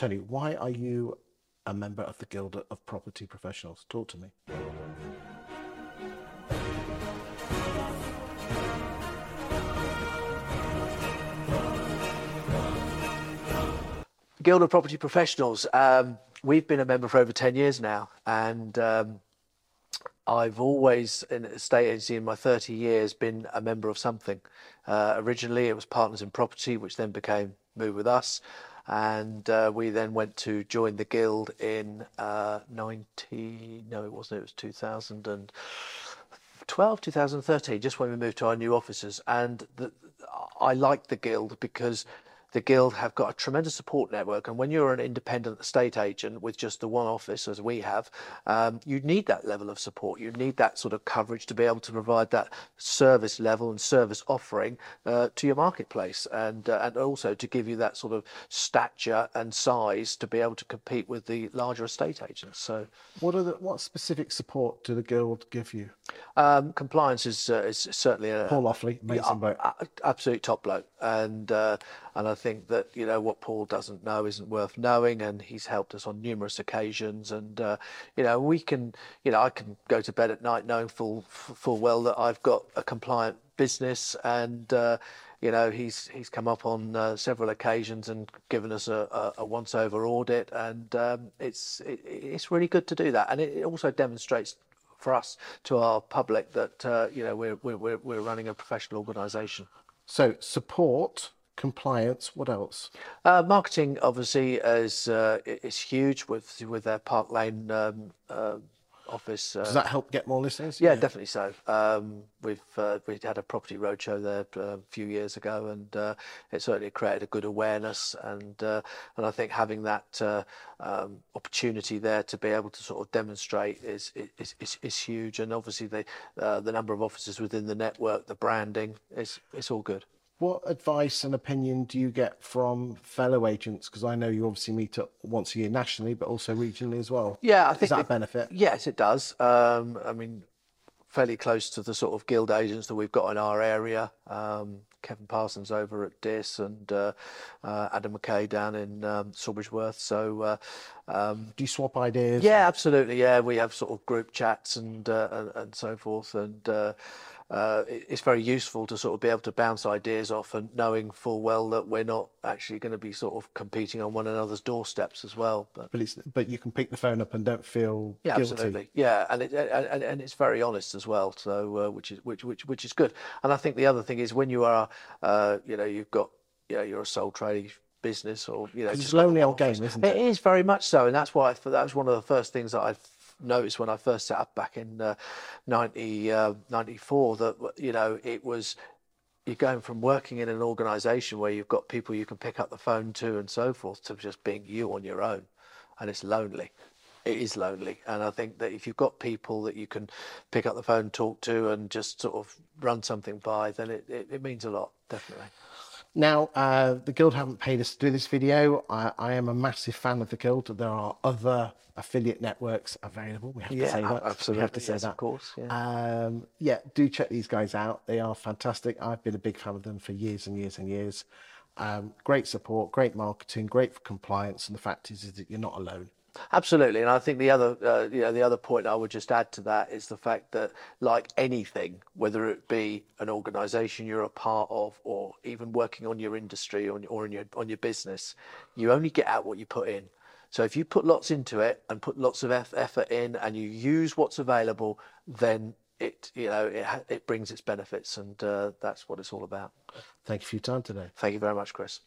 Tony, why are you a member of the Guild of Property Professionals? Talk to me. Guild of Property Professionals. Um, we've been a member for over 10 years now, and um, I've always, in a estate agency in my 30 years, been a member of something. Uh, originally, it was Partners in Property, which then became Move With Us, and uh, we then went to join the Guild in uh, 90, no, it wasn't, it was 2012, 2013, just when we moved to our new offices. And the, I liked the Guild because the Guild have got a tremendous support network. And when you're an independent estate agent with just the one office, as we have, um, you need that level of support. You need that sort of coverage to be able to provide that service level and service offering uh, to your marketplace, and uh, and also to give you that sort of stature and size to be able to compete with the larger estate agents. So, what are the what specific support do the Guild give you? Um, compliance is uh, is certainly a Paul Offley, amazing yeah, bloke, absolute top bloke, and uh, and I think that you know what Paul doesn't know isn't worth knowing, and he's helped us on numerous occasions. And uh, you know we can, you know, I can go to bed at night knowing full full well that I've got a compliant business, and uh, you know he's he's come up on uh, several occasions and given us a, a, a once over audit, and um, it's it, it's really good to do that, and it also demonstrates for us to our public that uh, you know we're we're we're running a professional organisation. So support compliance. What else? Uh, marketing obviously is uh, is huge with with their Park Lane um, uh, office. Uh, Does that help get more listings? Yeah, yeah. definitely so. Um, we've uh, we had a property roadshow there uh, a few years ago, and uh, it certainly created a good awareness. And uh, and I think having that uh, um, opportunity there to be able to sort of demonstrate is is, is, is huge. And obviously the the number of offices within the network, the branding, is it's all good. What advice and opinion do you get from fellow agents? Because I know you obviously meet up once a year nationally, but also regionally as well. Yeah, I think does that it, benefit? Yes, it does. Um, I mean, fairly close to the sort of guild agents that we've got in our area. Um, Kevin Parsons over at Diss and uh, uh, Adam McKay down in um, Sawbridgeworth. So, uh, um, do you swap ideas? Yeah, absolutely. Yeah, we have sort of group chats and uh, and, and, so forth, and uh, uh, it's very useful to sort of be able to bounce ideas off and knowing full well that we're not actually going to be sort of competing on one another's doorsteps as well. But but, but you can pick the phone up and don't feel yeah, guilty. absolutely, yeah, and it and, and it's very honest as well. So uh, which is which which which is good. And I think the other thing is when you are, uh, you know, you've got, you know, you're a sole tradie business or you know, it's a lonely old game, isn't it? It is very much so, and that's why I, that was one of the first things that I noticed when I first set up back in uh, 90, uh, 94 that, you know, it was you're going from working in an organization where you've got people you can pick up the phone to and so forth to just being you on your own. And it's lonely. It is lonely. And I think that if you've got people that you can pick up the phone, talk to, and just sort of run something by, then it, it, it means a lot, definitely. Now, uh, the Guild haven't paid us to do this video. I, I, am a massive fan of the Guild. There are other affiliate networks available. We have yeah, to say that. Absolutely. We have to say yes, that. Of course. Yeah. Um, yeah, do check these guys out. They are fantastic. I've been a big fan of them for years and years and years. Um, great support, great marketing, great for compliance, and the fact is, is that you're not alone. Absolutely, and I think the other, uh, you know, the other point I would just add to that is the fact that, like anything, whether it be an organisation you're a part of, or even working on your industry or, or in your on your business, you only get out what you put in. So if you put lots into it and put lots of effort in, and you use what's available, then it, you know, it it brings its benefits, and uh, that's what it's all about. Thank you for your time today. Thank you very much, Chris.